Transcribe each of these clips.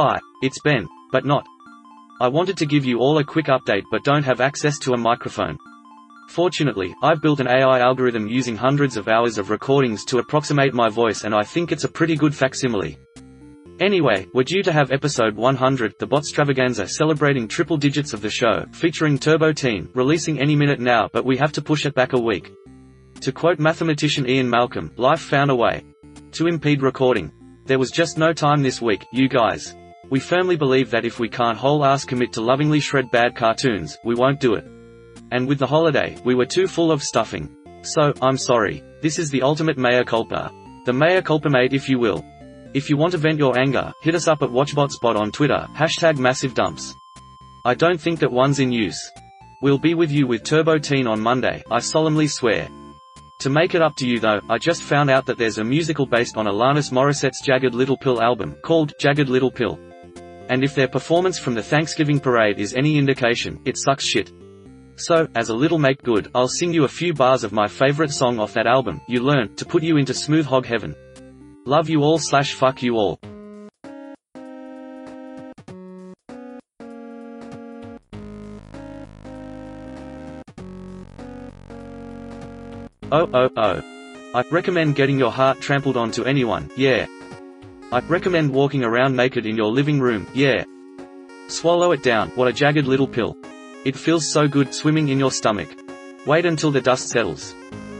Hi, it's Ben, but not. I wanted to give you all a quick update but don't have access to a microphone. Fortunately, I've built an AI algorithm using hundreds of hours of recordings to approximate my voice and I think it's a pretty good facsimile. Anyway, we're due to have episode 100, the Botstravaganza celebrating triple digits of the show, featuring Turbo Teen, releasing any minute now but we have to push it back a week. To quote mathematician Ian Malcolm, life found a way to impede recording. There was just no time this week, you guys. We firmly believe that if we can't whole ass commit to lovingly shred bad cartoons, we won't do it. And with the holiday, we were too full of stuffing. So, I'm sorry. This is the ultimate mea culpa. The mea culpa mate if you will. If you want to vent your anger, hit us up at WatchBotSpot on Twitter, hashtag massive dumps. I don't think that one's in use. We'll be with you with Turbo Teen on Monday, I solemnly swear. To make it up to you though, I just found out that there's a musical based on Alanis Morissette's Jagged Little Pill album, called Jagged Little Pill. And if their performance from the Thanksgiving parade is any indication, it sucks shit. So, as a little make good, I'll sing you a few bars of my favorite song off that album, You Learn, to put you into smooth hog heaven. Love you all slash fuck you all. Oh oh oh. I recommend getting your heart trampled onto anyone, yeah. I recommend walking around naked in your living room, yeah. Swallow it down, what a jagged little pill. It feels so good swimming in your stomach. Wait until the dust settles.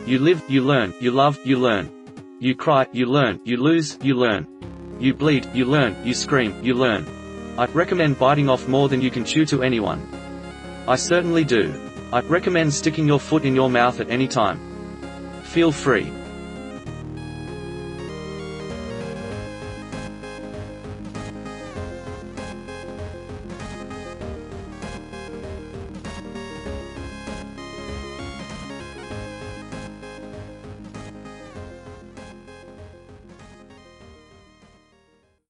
You live, you learn, you love, you learn. You cry, you learn, you lose, you learn. You bleed, you learn, you scream, you learn. I recommend biting off more than you can chew to anyone. I certainly do. I recommend sticking your foot in your mouth at any time. Feel free.